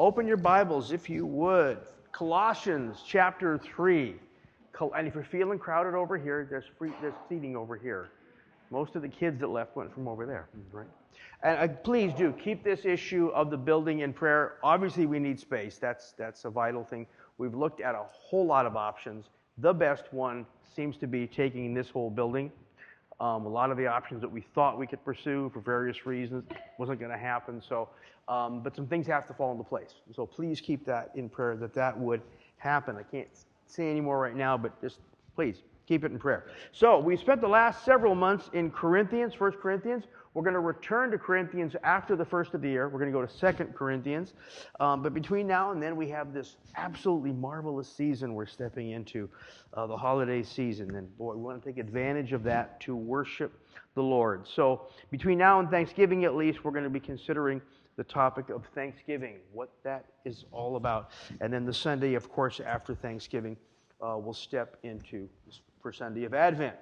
Open your Bibles, if you would. Colossians chapter 3. And if you're feeling crowded over here, there's, free, there's seating over here. Most of the kids that left went from over there, right? And uh, please do keep this issue of the building in prayer. Obviously, we need space. That's, that's a vital thing. We've looked at a whole lot of options. The best one seems to be taking this whole building. Um, a lot of the options that we thought we could pursue for various reasons wasn't going to happen. So, um, but some things have to fall into place. So please keep that in prayer that that would happen. I can't say any more right now, but just please keep it in prayer. So we spent the last several months in Corinthians, First Corinthians. We're going to return to Corinthians after the first of the year. We're going to go to Second Corinthians. Um, but between now and then, we have this absolutely marvelous season we're stepping into, uh, the holiday season. And boy, we want to take advantage of that to worship the Lord. So between now and Thanksgiving, at least, we're going to be considering the topic of Thanksgiving, what that is all about. And then the Sunday, of course, after Thanksgiving, uh, we'll step into for Sunday of Advent.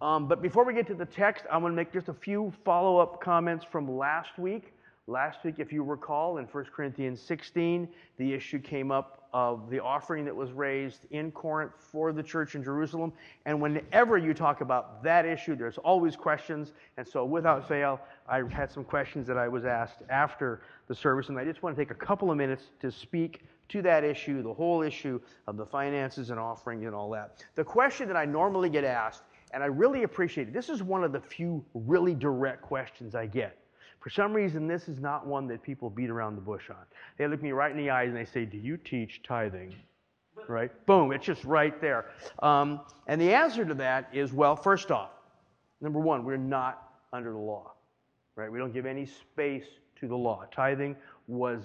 Um, but before we get to the text, I want to make just a few follow up comments from last week. Last week, if you recall, in 1 Corinthians 16, the issue came up of the offering that was raised in Corinth for the church in Jerusalem. And whenever you talk about that issue, there's always questions. And so, without fail, I had some questions that I was asked after the service. And I just want to take a couple of minutes to speak to that issue, the whole issue of the finances and offering and all that. The question that I normally get asked and I really appreciate it. This is one of the few really direct questions I get. For some reason, this is not one that people beat around the bush on. They look me right in the eyes and they say, Do you teach tithing? Right? Boom, it's just right there. Um, and the answer to that is well, first off, number one, we're not under the law. Right? We don't give any space to the law. Tithing was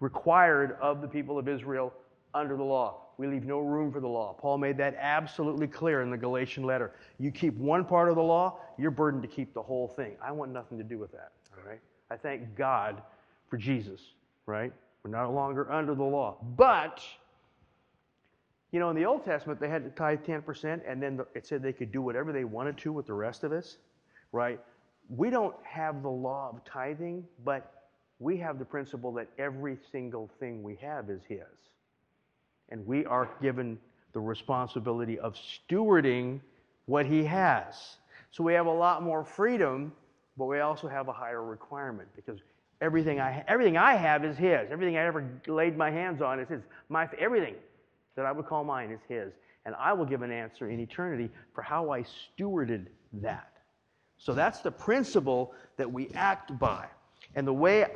required of the people of Israel under the law. We leave no room for the law. Paul made that absolutely clear in the Galatian letter. You keep one part of the law, you're burdened to keep the whole thing. I want nothing to do with that. All right? I thank God for Jesus, right? We're no longer under the law. But, you know, in the Old Testament, they had to tithe 10%, and then it said they could do whatever they wanted to with the rest of us, right? We don't have the law of tithing, but we have the principle that every single thing we have is His and we are given the responsibility of stewarding what he has. So we have a lot more freedom, but we also have a higher requirement because everything I, everything I have is his. Everything I ever laid my hands on is his. My, everything that I would call mine is his. And I will give an answer in eternity for how I stewarded that. So that's the principle that we act by. And the way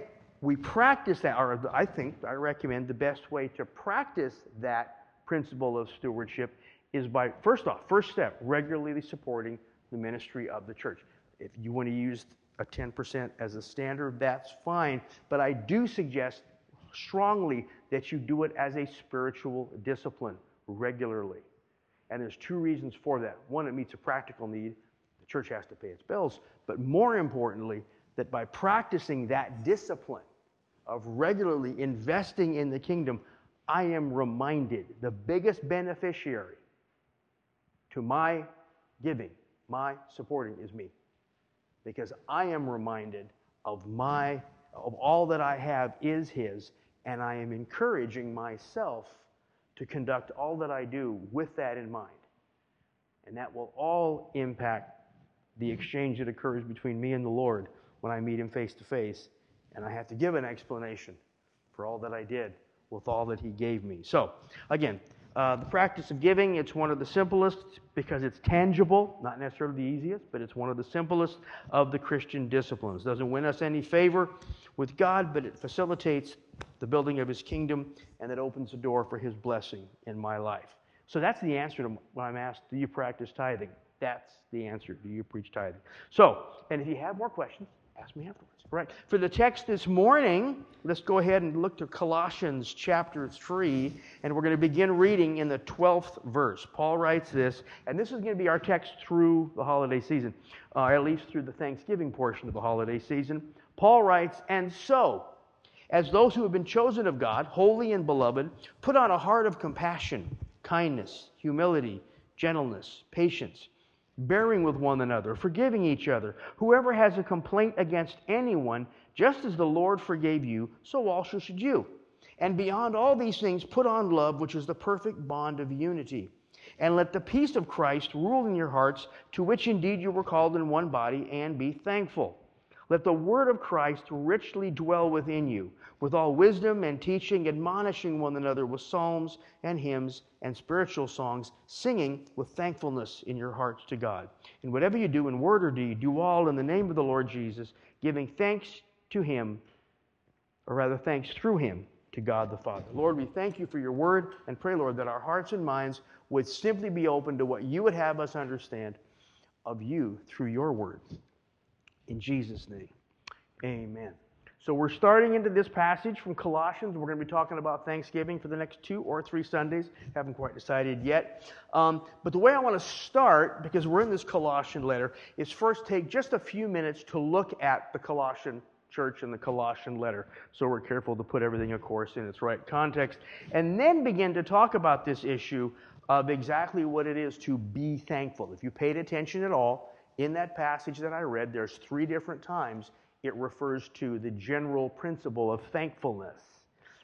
we practice that, or I think, I recommend the best way to practice that principle of stewardship is by, first off, first step, regularly supporting the ministry of the church. If you want to use a 10% as a standard, that's fine. But I do suggest strongly that you do it as a spiritual discipline regularly. And there's two reasons for that. One, it meets a practical need. The church has to pay its bills. But more importantly, that by practicing that discipline, of regularly investing in the kingdom, I am reminded the biggest beneficiary to my giving, my supporting is me. Because I am reminded of my of all that I have is his and I am encouraging myself to conduct all that I do with that in mind. And that will all impact the exchange that occurs between me and the Lord when I meet him face to face and I have to give an explanation for all that I did with all that He gave me. So, again, uh, the practice of giving, it's one of the simplest because it's tangible, not necessarily the easiest, but it's one of the simplest of the Christian disciplines. Doesn't win us any favor with God, but it facilitates the building of His kingdom and it opens the door for His blessing in my life. So that's the answer to when I'm asked, do you practice tithing? That's the answer. Do you preach tithing? So, and if you have more questions, ask me afterwards. Right. For the text this morning, let's go ahead and look to Colossians chapter 3, and we're going to begin reading in the 12th verse. Paul writes this, and this is going to be our text through the holiday season, uh, at least through the Thanksgiving portion of the holiday season. Paul writes, And so, as those who have been chosen of God, holy and beloved, put on a heart of compassion, kindness, humility, gentleness, patience bearing with one another, forgiving each other. Whoever has a complaint against anyone, Just as the Lord forgave you, so also should you. And beyond all these things, put on love, which is the perfect bond of unity. And let the peace of Christ rule in your hearts, to which indeed you were called in one body, and be thankful. Let the word of Christ richly dwell within you, with all wisdom and teaching, admonishing one another with psalms and hymns and spiritual songs, singing with thankfulness in your hearts to God. And whatever you do in word or deed, do all in the name of the Lord Jesus, giving thanks to him, or rather thanks through him to God the Father. Lord, we thank you for your word and pray, Lord, that our hearts and minds would simply be open to what you would have us understand of you through your word. In Jesus' name, amen. So we're starting into this passage from Colossians. We're going to be talking about Thanksgiving for the next two or three Sundays. Haven't quite decided yet. Um, but the way I want to start, because we're in this Colossian letter, is first take just a few minutes to look at the Colossian church and the Colossian letter. So we're careful to put everything, of course, in its right context. And then begin to talk about this issue of exactly what it is to be thankful. If you paid attention at all, in that passage that I read, there's three different times it refers to the general principle of thankfulness.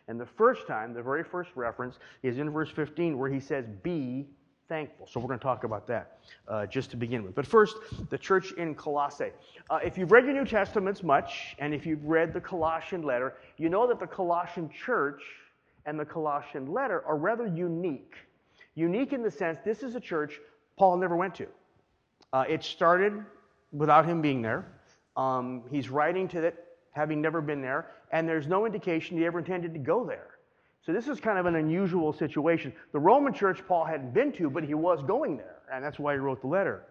And the first time, the very first reference, is in verse 15 where he says, Be thankful. So we're going to talk about that uh, just to begin with. But first, the church in Colossae. Uh, if you've read your New Testaments much, and if you've read the Colossian letter, you know that the Colossian church and the Colossian letter are rather unique. Unique in the sense this is a church Paul never went to. Uh, it started without him being there. Um, he's writing to it, having never been there, and there's no indication he ever intended to go there. So this is kind of an unusual situation. The Roman church Paul hadn't been to, but he was going there, and that's why he wrote the letter,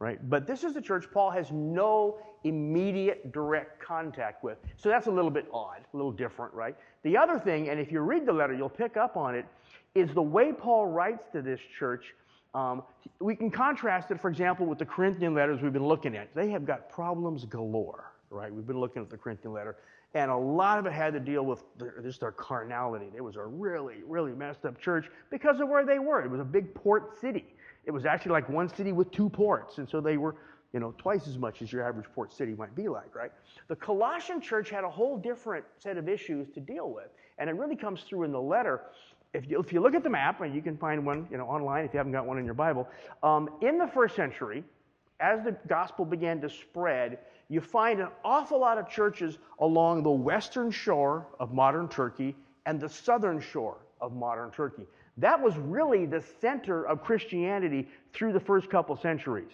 right? But this is the church Paul has no immediate direct contact with. So that's a little bit odd, a little different, right? The other thing, and if you read the letter, you'll pick up on it, is the way Paul writes to this church um, we can contrast it, for example, with the Corinthian letters we've been looking at. They have got problems galore, right? We've been looking at the Corinthian letter, and a lot of it had to deal with their, just their carnality. It was a really, really messed up church because of where they were. It was a big port city. It was actually like one city with two ports, and so they were, you know, twice as much as your average port city might be like, right? The Colossian church had a whole different set of issues to deal with, and it really comes through in the letter if you, if you look at the map, and you can find one you know, online if you haven't got one in your Bible, um, in the first century, as the gospel began to spread, you find an awful lot of churches along the western shore of modern Turkey and the southern shore of modern Turkey. That was really the center of Christianity through the first couple centuries.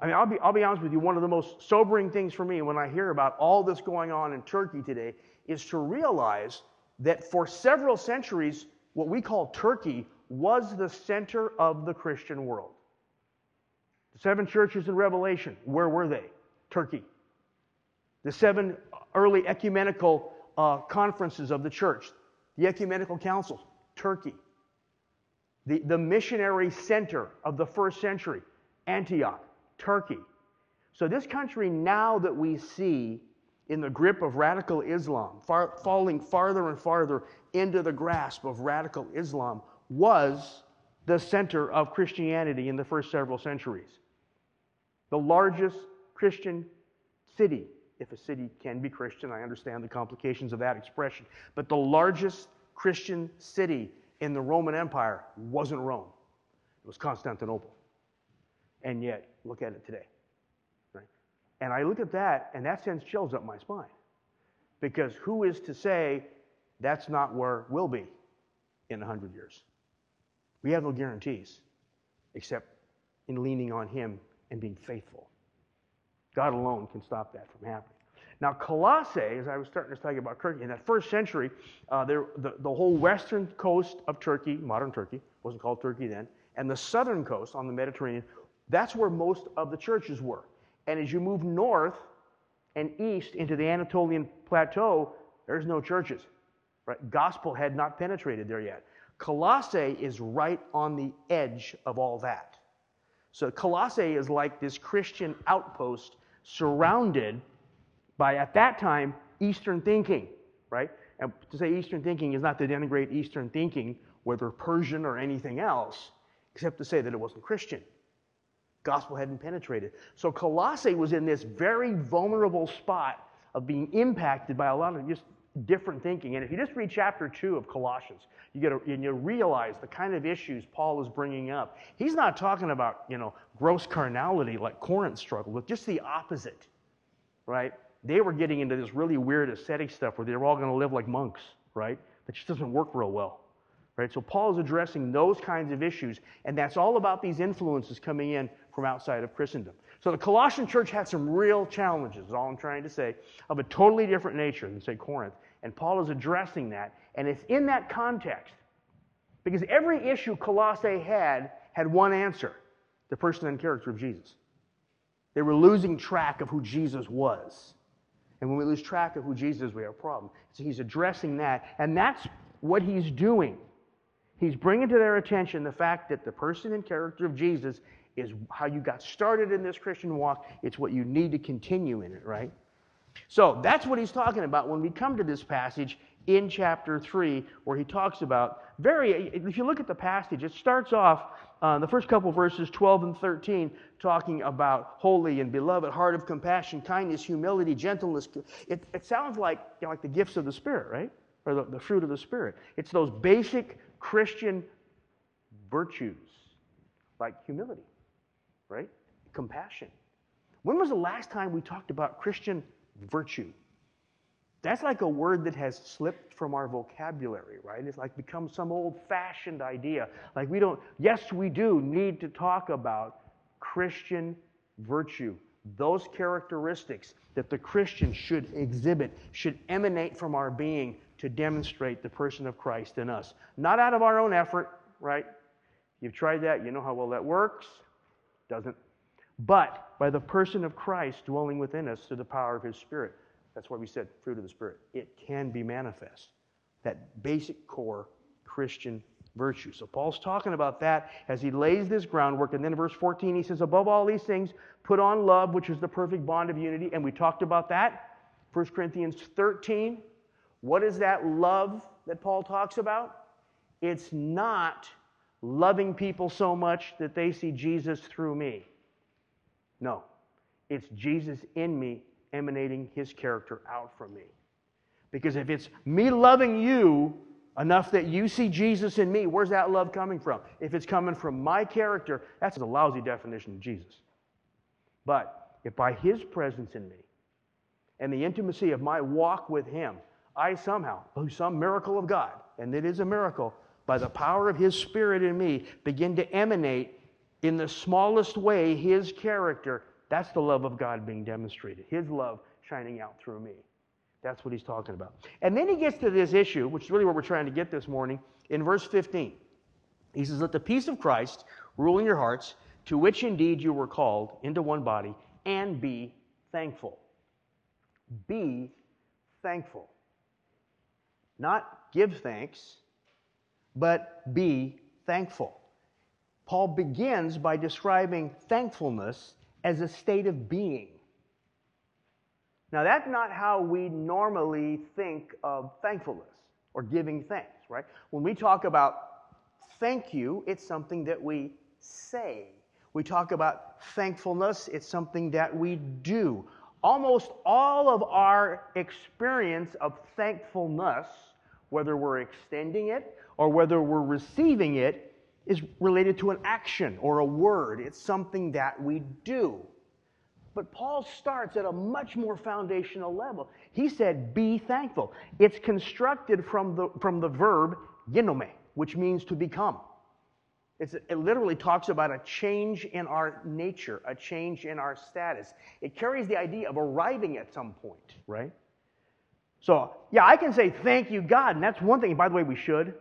I mean, I'll be, I'll be honest with you, one of the most sobering things for me when I hear about all this going on in Turkey today is to realize that for several centuries, what we call Turkey was the center of the Christian world. The seven churches in Revelation, where were they? Turkey. The seven early ecumenical uh, conferences of the church, the ecumenical councils, Turkey. The, the missionary center of the first century, Antioch, Turkey. So, this country now that we see in the grip of radical Islam, far, falling farther and farther into the grasp of radical Islam, was the center of Christianity in the first several centuries. The largest Christian city, if a city can be Christian, I understand the complications of that expression, but the largest Christian city in the Roman Empire wasn't Rome, it was Constantinople. And yet, look at it today. And I look at that, and that sends chills up my spine. Because who is to say that's not where we'll be in 100 years? We have no guarantees except in leaning on Him and being faithful. God alone can stop that from happening. Now, Colossae, as I was starting to talk about Turkey, in that first century, uh, there, the, the whole western coast of Turkey, modern Turkey, wasn't called Turkey then, and the southern coast on the Mediterranean, that's where most of the churches were. And as you move north and east into the Anatolian plateau, there's no churches. Right? Gospel had not penetrated there yet. Colossae is right on the edge of all that. So Colossae is like this Christian outpost surrounded by, at that time, Eastern thinking, right? And to say Eastern thinking is not to denigrate Eastern thinking, whether Persian or anything else, except to say that it wasn't Christian. Gospel hadn't penetrated. So Colossae was in this very vulnerable spot of being impacted by a lot of just different thinking. And if you just read chapter 2 of Colossians, you get a, and you realize the kind of issues Paul is bringing up. He's not talking about, you know, gross carnality like Corinth struggled with, just the opposite, right? They were getting into this really weird ascetic stuff where they were all going to live like monks, right? That just doesn't work real well. Right? So Paul is addressing those kinds of issues, and that's all about these influences coming in from outside of Christendom. So the Colossian church had some real challenges, is all I'm trying to say, of a totally different nature than, say, Corinth. And Paul is addressing that, and it's in that context. Because every issue Colossae had had one answer the person and character of Jesus. They were losing track of who Jesus was. And when we lose track of who Jesus is, we have a problem. So he's addressing that, and that's what he's doing. He's bringing to their attention the fact that the person and character of Jesus is how you got started in this Christian walk. It's what you need to continue in it, right? So that's what he's talking about when we come to this passage in chapter 3, where he talks about very, if you look at the passage, it starts off, uh, the first couple verses, 12 and 13, talking about holy and beloved, heart of compassion, kindness, humility, gentleness. It, it sounds like, you know, like the gifts of the Spirit, right? Or the, the fruit of the Spirit. It's those basic Christian virtues like humility, right? Compassion. When was the last time we talked about Christian virtue? That's like a word that has slipped from our vocabulary, right? It's like become some old fashioned idea. Like we don't, yes, we do need to talk about Christian virtue. Those characteristics that the Christian should exhibit, should emanate from our being to demonstrate the person of Christ in us. Not out of our own effort, right? You've tried that, you know how well that works. Doesn't. But by the person of Christ dwelling within us through the power of his Spirit. That's why we said fruit of the Spirit. It can be manifest. That basic core Christian virtue. So Paul's talking about that as he lays this groundwork. And then in verse 14, he says, Above all these things, put on love, which is the perfect bond of unity. And we talked about that. 1 Corinthians 13, what is that love that Paul talks about? It's not loving people so much that they see Jesus through me. No, it's Jesus in me emanating his character out from me. Because if it's me loving you enough that you see Jesus in me, where's that love coming from? If it's coming from my character, that's a lousy definition of Jesus. But if by his presence in me and the intimacy of my walk with him, I somehow, through some miracle of God, and it is a miracle, by the power of His Spirit in me, begin to emanate in the smallest way His character. That's the love of God being demonstrated. His love shining out through me. That's what he's talking about. And then he gets to this issue, which is really what we're trying to get this morning, in verse 15. He says, Let the peace of Christ rule in your hearts, to which indeed you were called into one body, and be thankful. Be thankful. Not give thanks, but be thankful. Paul begins by describing thankfulness as a state of being. Now, that's not how we normally think of thankfulness or giving thanks, right? When we talk about thank you, it's something that we say. We talk about thankfulness, it's something that we do almost all of our experience of thankfulness, whether we're extending it or whether we're receiving it, is related to an action or a word. It's something that we do. But Paul starts at a much more foundational level. He said, Be thankful. It's constructed from the, from the verb ginomai, which means to become. It's, it literally talks about a change in our nature, a change in our status. It carries the idea of arriving at some point, right? So, yeah, I can say thank you, God, and that's one thing, by the way, we should.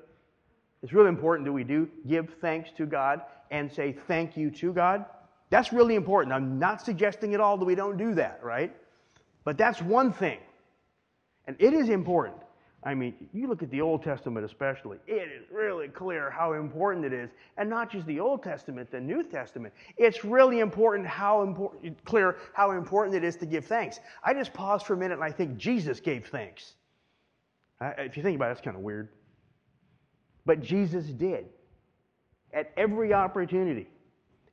It's really important that we do give thanks to God and say thank you to God. That's really important. I'm not suggesting at all that we don't do that, right? But that's one thing. And it is important. I mean, you look at the Old Testament especially, it is really clear how important it is. And not just the Old Testament, the New Testament. It's really important how important, clear how important it is to give thanks. I just pause for a minute and I think Jesus gave thanks. if you think about it, it's kind of weird. But Jesus did. At every opportunity.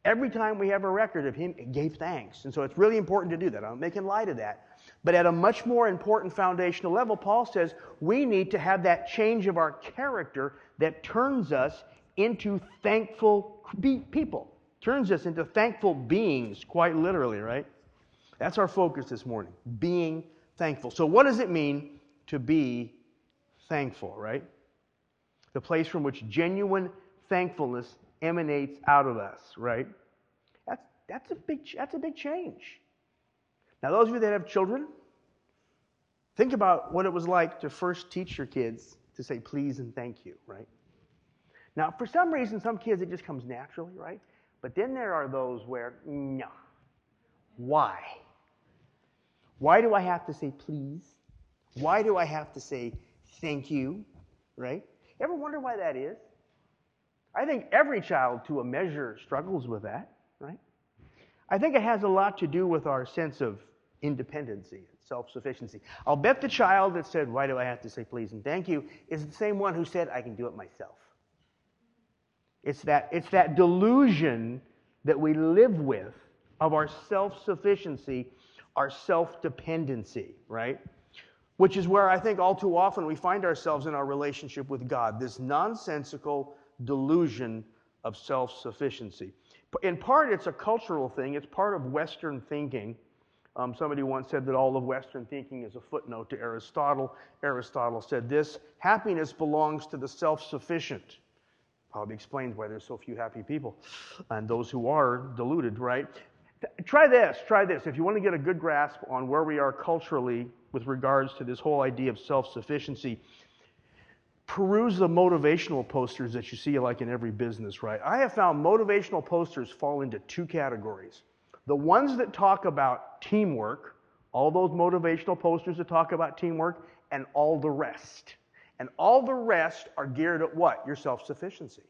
Every time we have a record of him, it gave thanks. And so it's really important to do that. I'm making light of that. But at a much more important foundational level, Paul says we need to have that change of our character that turns us into thankful people, turns us into thankful beings, quite literally, right? That's our focus this morning being thankful. So, what does it mean to be thankful, right? The place from which genuine thankfulness emanates out of us, right? That's, that's, a, big, that's a big change. Now, those of you that have children, think about what it was like to first teach your kids to say please and thank you, right? Now, for some reason, some kids it just comes naturally, right? But then there are those where, no. Why? Why do I have to say please? Why do I have to say thank you? Right? Ever wonder why that is? I think every child, to a measure, struggles with that, right? I think it has a lot to do with our sense of independency, and self sufficiency. I'll bet the child that said, Why do I have to say please and thank you, is the same one who said, I can do it myself. It's that, it's that delusion that we live with of our self sufficiency, our self dependency, right? Which is where I think all too often we find ourselves in our relationship with God, this nonsensical delusion of self sufficiency. In part, it's a cultural thing, it's part of Western thinking. Um, somebody once said that all of Western thinking is a footnote to Aristotle. Aristotle said this happiness belongs to the self sufficient. Probably explains why there's so few happy people and those who are deluded, right? Try this, try this. If you want to get a good grasp on where we are culturally with regards to this whole idea of self sufficiency, peruse the motivational posters that you see like in every business, right? I have found motivational posters fall into two categories. The ones that talk about teamwork, all those motivational posters that talk about teamwork, and all the rest. And all the rest are geared at what? Your self sufficiency,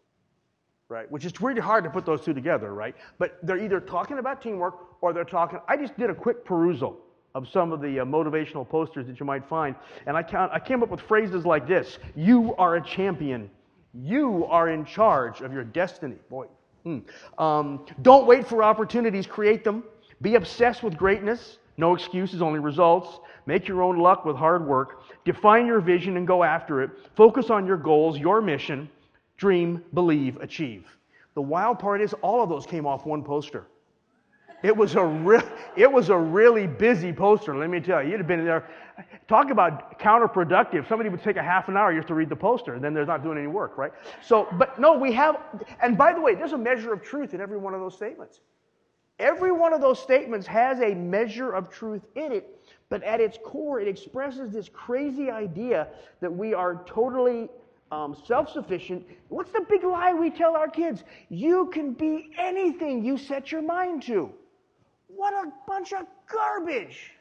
right? Which is really hard to put those two together, right? But they're either talking about teamwork or they're talking. I just did a quick perusal of some of the uh, motivational posters that you might find. And I, count, I came up with phrases like this You are a champion. You are in charge of your destiny. Boy. Hmm. Um, don't wait for opportunities, create them. Be obsessed with greatness. No excuses, only results. Make your own luck with hard work. Define your vision and go after it. Focus on your goals, your mission. Dream, believe, achieve. The wild part is all of those came off one poster. It was a real, it was a really busy poster. Let me tell you, you'd have been there. Talk about counterproductive. Somebody would take a half an hour just to read the poster, and then they're not doing any work, right? So, but no, we have. And by the way, there's a measure of truth in every one of those statements. Every one of those statements has a measure of truth in it, but at its core, it expresses this crazy idea that we are totally um, self sufficient. What's the big lie we tell our kids? You can be anything you set your mind to. What a bunch of garbage.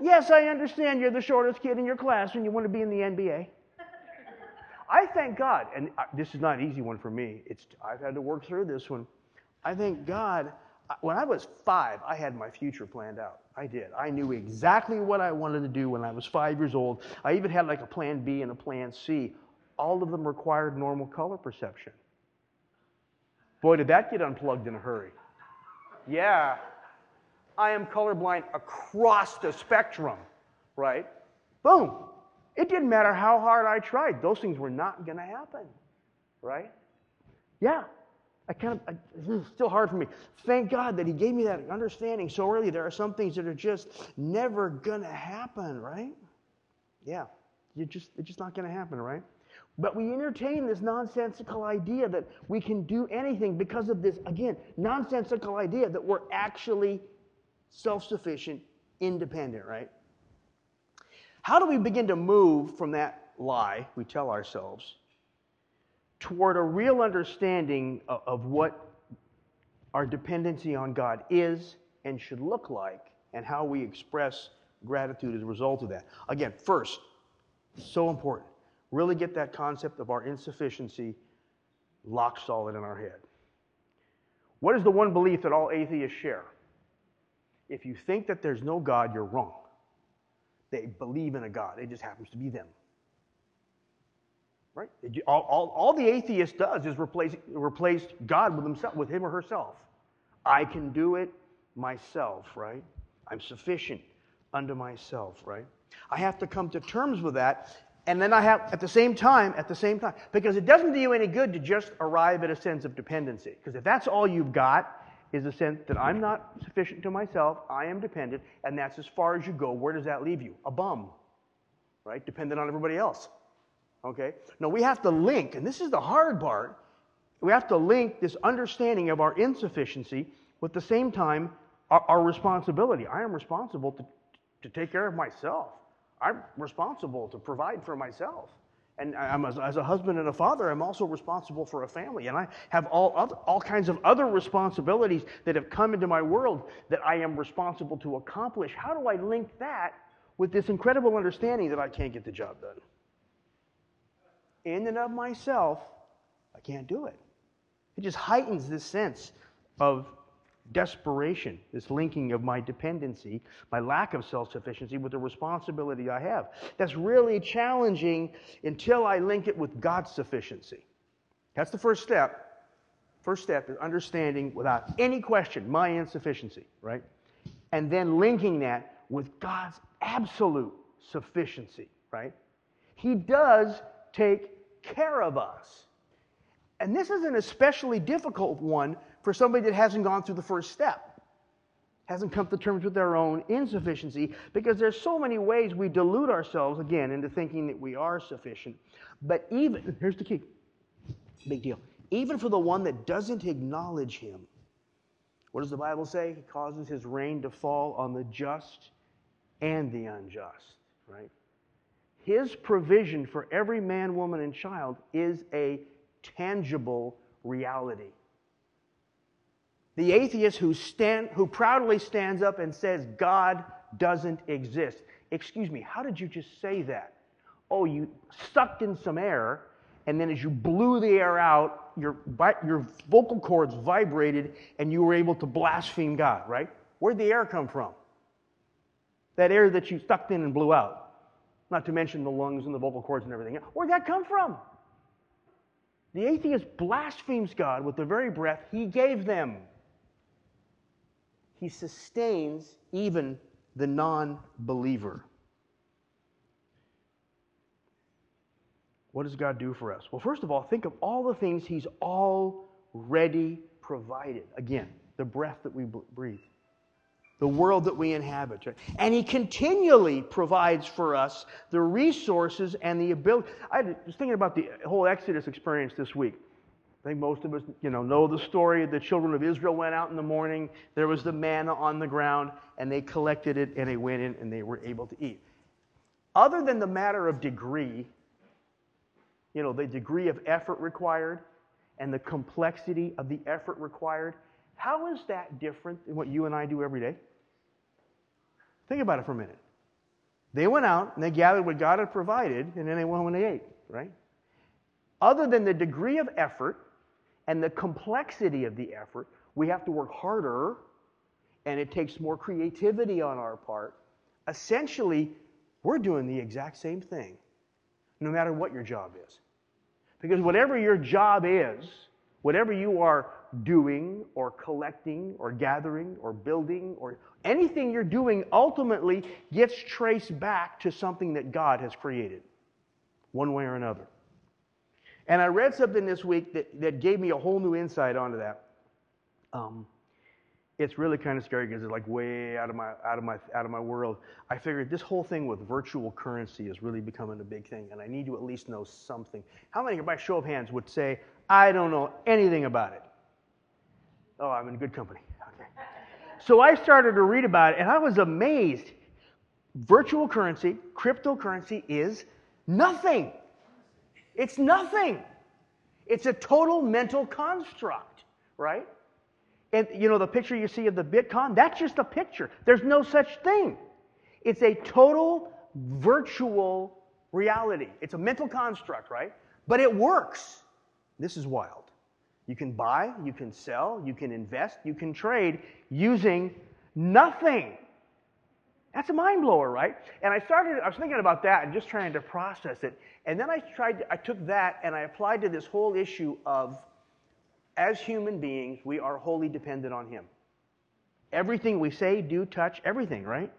Yes, I understand you're the shortest kid in your class and you want to be in the NBA. I thank God, and uh, this is not an easy one for me. It's, I've had to work through this one. I thank God. Uh, when I was five, I had my future planned out. I did. I knew exactly what I wanted to do when I was five years old. I even had like a plan B and a plan C. All of them required normal color perception. Boy, did that get unplugged in a hurry. Yeah, I am colorblind across the spectrum, right? Boom. It didn't matter how hard I tried, those things were not going to happen, right? Yeah. I kind of, it's still hard for me. Thank God that He gave me that understanding so early. There are some things that are just never going to happen, right? Yeah. You're just, it's just not going to happen, right? But we entertain this nonsensical idea that we can do anything because of this, again, nonsensical idea that we're actually self sufficient, independent, right? How do we begin to move from that lie we tell ourselves toward a real understanding of, of what our dependency on God is and should look like and how we express gratitude as a result of that? Again, first, so important. Really get that concept of our insufficiency lock solid in our head. What is the one belief that all atheists share? If you think that there's no God, you're wrong. They believe in a God, it just happens to be them. Right? All, all, all the atheist does is replace, replace God with himself, with him or herself. I can do it myself, right? I'm sufficient unto myself, right? I have to come to terms with that. And then I have, at the same time, at the same time, because it doesn't do you any good to just arrive at a sense of dependency. Because if that's all you've got, is a sense that I'm not sufficient to myself, I am dependent, and that's as far as you go, where does that leave you? A bum, right? Dependent on everybody else. Okay? No, we have to link, and this is the hard part. We have to link this understanding of our insufficiency with the same time our, our responsibility. I am responsible to, to take care of myself. I'm responsible to provide for myself. And I'm, as a husband and a father, I'm also responsible for a family. And I have all, other, all kinds of other responsibilities that have come into my world that I am responsible to accomplish. How do I link that with this incredible understanding that I can't get the job done? In and of myself, I can't do it. It just heightens this sense of desperation, this linking of my dependency, my lack of self sufficiency with the responsibility I have. That's really challenging until I link it with God's sufficiency. That's the first step. First step is understanding without any question my insufficiency, right? And then linking that with God's absolute sufficiency, right? He does take care of us. And this is an especially difficult one for somebody that hasn't gone through the first step, hasn't come to terms with their own insufficiency, because there's so many ways we delude ourselves, again, into thinking that we are sufficient. But even, here's the key big deal. Even for the one that doesn't acknowledge him, what does the Bible say? He causes his rain to fall on the just and the unjust, right? His provision for every man, woman, and child is a tangible reality. The atheist who, stand, who proudly stands up and says God doesn't exist. Excuse me, how did you just say that? Oh, you sucked in some air, and then as you blew the air out, your, your vocal cords vibrated, and you were able to blaspheme God, right? Where'd the air come from? That air that you sucked in and blew out. Not to mention the lungs and the vocal cords and everything. Where'd that come from? The atheist blasphemes God with the very breath he gave them. He sustains even the non believer. What does God do for us? Well, first of all, think of all the things He's already provided. Again, the breath that we breathe, the world that we inhabit. Right? And He continually provides for us the resources and the ability. I was thinking about the whole Exodus experience this week. I think most of us, you know, know the story. The children of Israel went out in the morning. There was the manna on the ground, and they collected it, and they went in, and they were able to eat. Other than the matter of degree, you know, the degree of effort required and the complexity of the effort required, how is that different than what you and I do every day? Think about it for a minute. They went out and they gathered what God had provided, and then they went home and they ate, right? Other than the degree of effort and the complexity of the effort, we have to work harder and it takes more creativity on our part. Essentially, we're doing the exact same thing, no matter what your job is. Because whatever your job is, whatever you are doing or collecting or gathering or building or anything you're doing ultimately gets traced back to something that God has created, one way or another. And I read something this week that, that gave me a whole new insight onto that. Um, it's really kind of scary because it's like way out of my out of my out of my world. I figured this whole thing with virtual currency is really becoming a big thing, and I need to at least know something. How many, by show of hands, would say I don't know anything about it? Oh, I'm in good company. Okay. So I started to read about it, and I was amazed. Virtual currency, cryptocurrency, is nothing. It's nothing. It's a total mental construct, right? And you know, the picture you see of the Bitcoin, that's just a picture. There's no such thing. It's a total virtual reality. It's a mental construct, right? But it works. This is wild. You can buy, you can sell, you can invest, you can trade using nothing. That's a mind blower, right? And I started, I was thinking about that and just trying to process it. And then I tried, I took that and I applied to this whole issue of as human beings, we are wholly dependent on Him. Everything we say, do, touch, everything, right?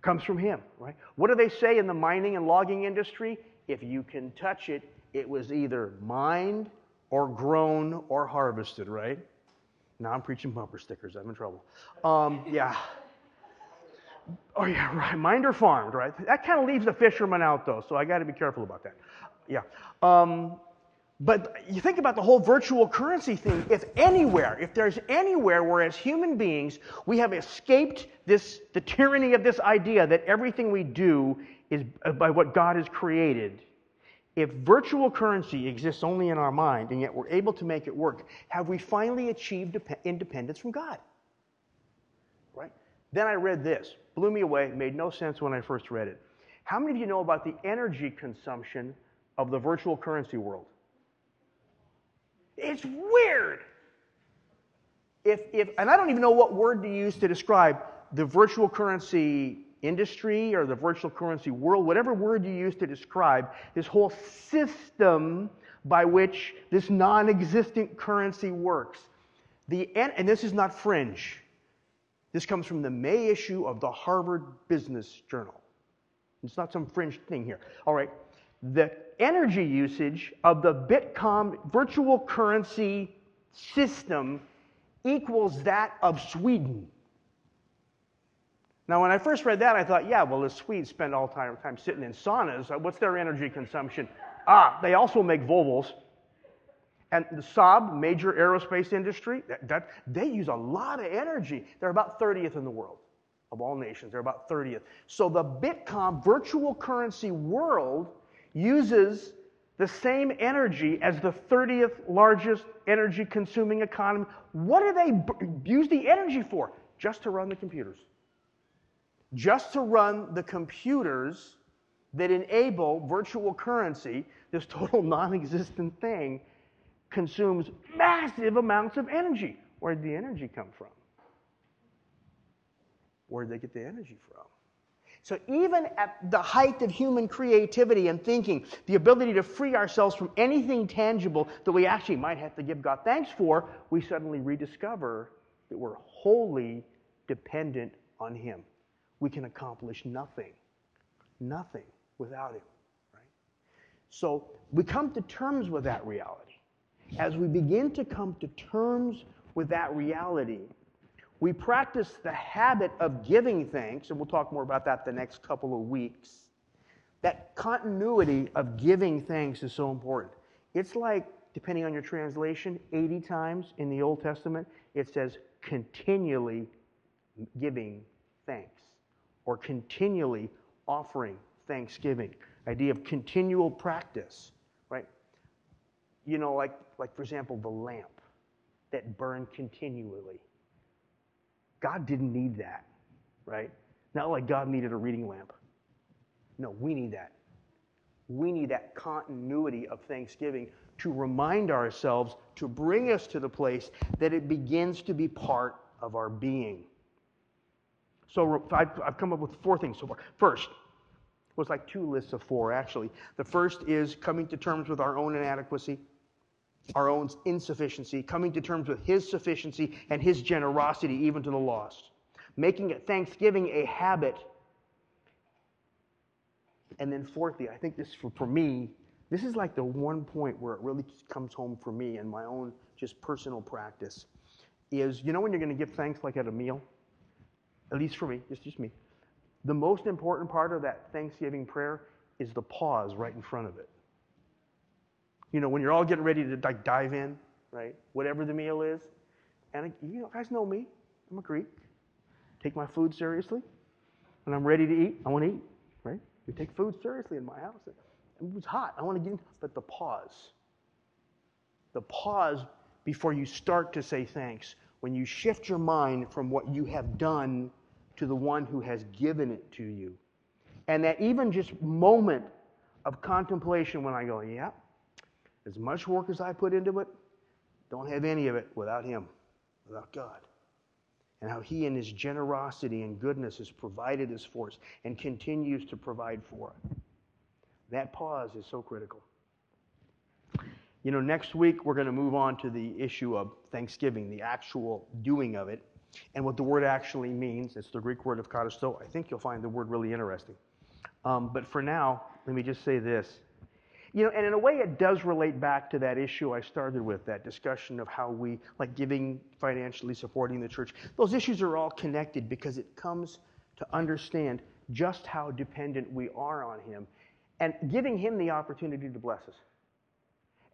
Comes from Him, right? What do they say in the mining and logging industry? If you can touch it, it was either mined or grown or harvested, right? Now I'm preaching bumper stickers. I'm in trouble. Um, yeah. Oh, yeah, right. Mined or farmed, right? That kind of leaves the fisherman out, though, so I got to be careful about that. Yeah. Um, but you think about the whole virtual currency thing. If anywhere, if there's anywhere where as human beings we have escaped this, the tyranny of this idea that everything we do is by what God has created, if virtual currency exists only in our mind and yet we're able to make it work, have we finally achieved independence from God? Then I read this, blew me away, made no sense when I first read it. How many of you know about the energy consumption of the virtual currency world? It's weird. If, if, and I don't even know what word to use to describe the virtual currency industry or the virtual currency world, whatever word you use to describe this whole system by which this non existent currency works. The, and this is not fringe. This comes from the May issue of the Harvard Business Journal. It's not some fringe thing here. All right. The energy usage of the Bitcoin virtual currency system equals that of Sweden. Now, when I first read that, I thought, yeah, well, the Swedes spend all time, time sitting in saunas. What's their energy consumption? Ah, they also make Volvos. And the Saab, major aerospace industry, that, that, they use a lot of energy. They're about 30th in the world of all nations. They're about 30th. So the Bitcoin virtual currency world uses the same energy as the 30th largest energy consuming economy. What do they b- use the energy for? Just to run the computers just to run the computers that enable virtual currency, this total non existent thing, consumes massive amounts of energy. Where did the energy come from? Where did they get the energy from? So, even at the height of human creativity and thinking, the ability to free ourselves from anything tangible that we actually might have to give God thanks for, we suddenly rediscover that we're wholly dependent on Him we can accomplish nothing. Nothing without Him. Right? So we come to terms with that reality. As we begin to come to terms with that reality, we practice the habit of giving thanks, and we'll talk more about that the next couple of weeks. That continuity of giving thanks is so important. It's like, depending on your translation, 80 times in the Old Testament, it says continually giving thanks or continually offering thanksgiving. Idea of continual practice, right? You know, like, like for example, the lamp that burned continually. God didn't need that, right? Not like God needed a reading lamp. No, we need that. We need that continuity of thanksgiving to remind ourselves, to bring us to the place that it begins to be part of our being. So I've come up with four things so far. First, was like two lists of four, actually. The first is coming to terms with our own inadequacy, our own insufficiency, coming to terms with His sufficiency and His generosity, even to the lost. Making Thanksgiving a habit. And then, fourthly, I think this for, for me, this is like the one point where it really comes home for me and my own just personal practice is you know when you're going to give thanks like at a meal? at least for me, just, just me, the most important part of that Thanksgiving prayer is the pause right in front of it. You know, when you're all getting ready to like dive in, right? Whatever the meal is. And you know, guys know me. I'm a Greek. Take my food seriously. When I'm ready to eat, I want to eat, right? We take food seriously in my house. It was hot. I want to get in, but the pause. The pause before you start to say thanks. When you shift your mind from what you have done to the one who has given it to you. And that even just moment of contemplation when I go, yeah, as much work as I put into it, don't have any of it without Him, without God. and how He, in His generosity and goodness, has provided us for us and continues to provide for us. That pause is so critical. You know, next week we're going to move on to the issue of Thanksgiving, the actual doing of it, and what the word actually means. It's the Greek word of katasto. I think you'll find the word really interesting. Um, but for now, let me just say this. You know, and in a way, it does relate back to that issue I started with, that discussion of how we, like giving financially, supporting the church. Those issues are all connected because it comes to understand just how dependent we are on Him and giving Him the opportunity to bless us.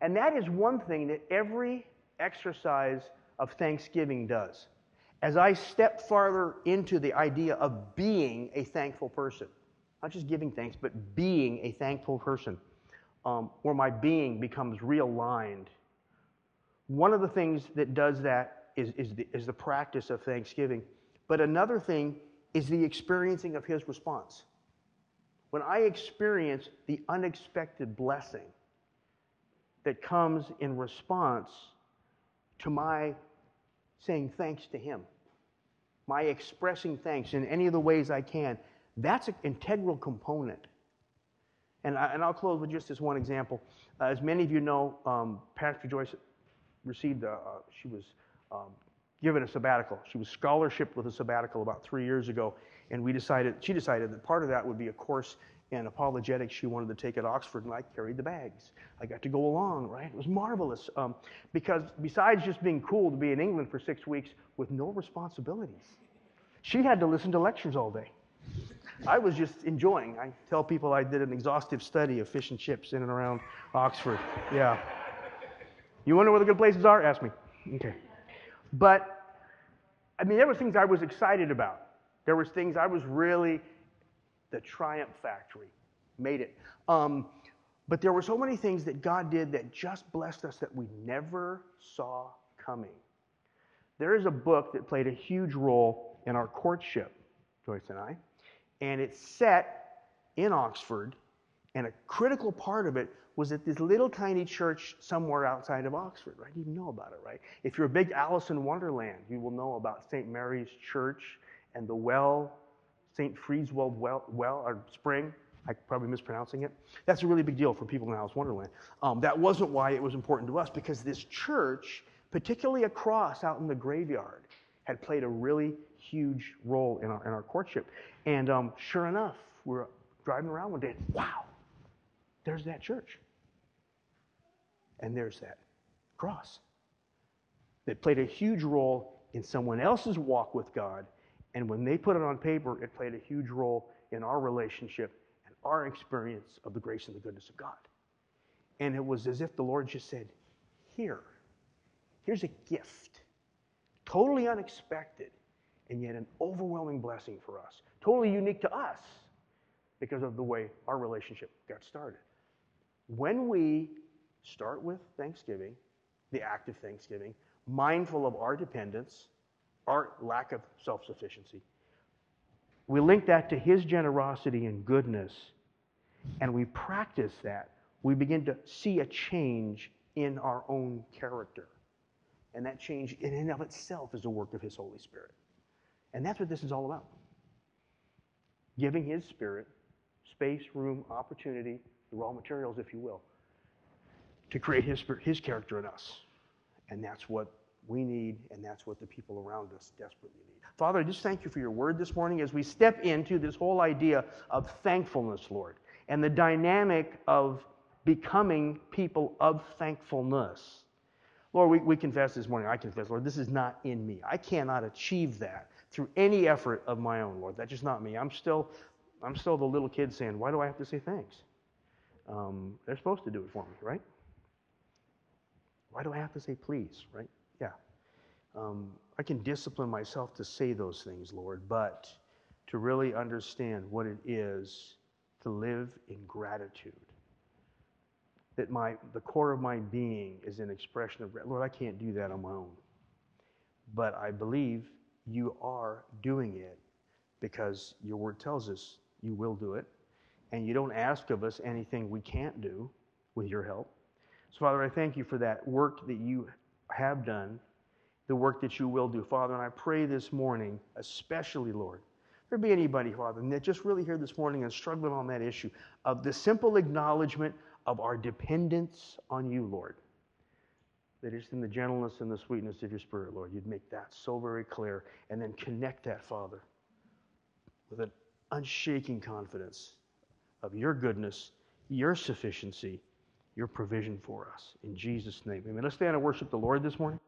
And that is one thing that every exercise of thanksgiving does. As I step farther into the idea of being a thankful person, not just giving thanks, but being a thankful person, um, where my being becomes realigned. One of the things that does that is, is, the, is the practice of thanksgiving. But another thing is the experiencing of his response. When I experience the unexpected blessing that comes in response to my saying thanks to him, my expressing thanks in any of the ways I can, that's an integral component. And, I, and I'll close with just this one example. Uh, as many of you know, um, Pastor Joyce received, a, uh, she was um, given a sabbatical. She was scholarship with a sabbatical about three years ago. And we decided, she decided that part of that would be a course in apologetics she wanted to take at Oxford, and I carried the bags. I got to go along, right? It was marvelous. Um, because besides just being cool to be in England for six weeks with no responsibilities, she had to listen to lectures all day. I was just enjoying. I tell people I did an exhaustive study of fish and chips in and around Oxford. Yeah. You wonder where the good places are? Ask me. Okay. But I mean, there were things I was excited about. There was things I was really the triumph factory made it. Um, but there were so many things that God did that just blessed us that we never saw coming. There is a book that played a huge role in our courtship, Joyce and I and it's set in Oxford. And a critical part of it was at this little tiny church somewhere outside of Oxford, right? You know about it, right? If you're a big Alice in Wonderland, you will know about St. Mary's Church and the well, St. Freeswald well, well or spring. I'm probably mispronouncing it. That's a really big deal for people in Alice Wonderland. Um, that wasn't why it was important to us, because this church, particularly across out in the graveyard, had played a really huge role in our, in our courtship. And um, sure enough, we're driving around one day, and wow, there's that church. And there's that cross that played a huge role in someone else's walk with God. And when they put it on paper, it played a huge role in our relationship and our experience of the grace and the goodness of God. And it was as if the Lord just said, Here, here's a gift, totally unexpected and yet an overwhelming blessing for us. Totally unique to us because of the way our relationship got started. When we start with Thanksgiving, the act of Thanksgiving, mindful of our dependence, our lack of self sufficiency, we link that to His generosity and goodness, and we practice that, we begin to see a change in our own character. And that change in and of itself is a work of His Holy Spirit. And that's what this is all about. Giving His Spirit space, room, opportunity, the raw materials, if you will, to create His, spirit, his character in us. And that's what we need, and that's what the people around us desperately need. Father, I just thank you for your word this morning as we step into this whole idea of thankfulness, Lord, and the dynamic of becoming people of thankfulness. Lord, we, we confess this morning, I confess, Lord, this is not in me. I cannot achieve that through any effort of my own, Lord. That's just not me. I'm still, I'm still the little kid saying, why do I have to say thanks? Um, they're supposed to do it for me, right? Why do I have to say please, right? Yeah. Um, I can discipline myself to say those things, Lord, but to really understand what it is to live in gratitude. That my the core of my being is an expression of Lord, I can't do that on my own. But I believe you are doing it because your word tells us you will do it. And you don't ask of us anything we can't do with your help. So, Father, I thank you for that work that you have done the work that you will do, Father. And I pray this morning, especially, Lord, there be anybody, Father, that just really here this morning and struggling on that issue of the simple acknowledgement of our dependence on you, Lord. That it's in the gentleness and the sweetness of your spirit, Lord. You'd make that so very clear and then connect that, Father, with an unshaking confidence of your goodness, your sufficiency, your provision for us. In Jesus' name. Amen. Let's stand and worship the Lord this morning.